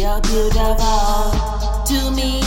You're beautiful to me.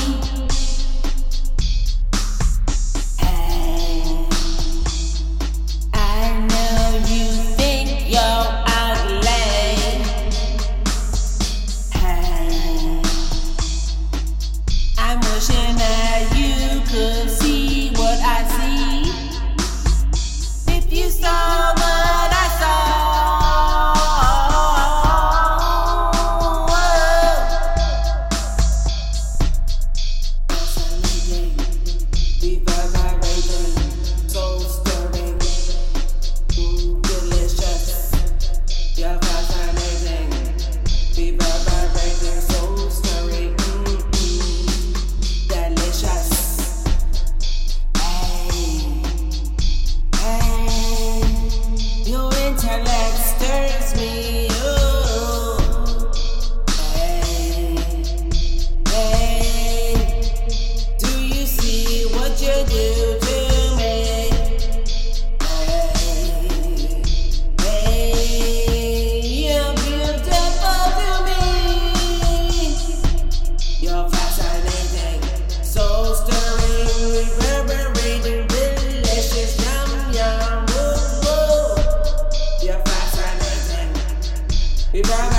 If I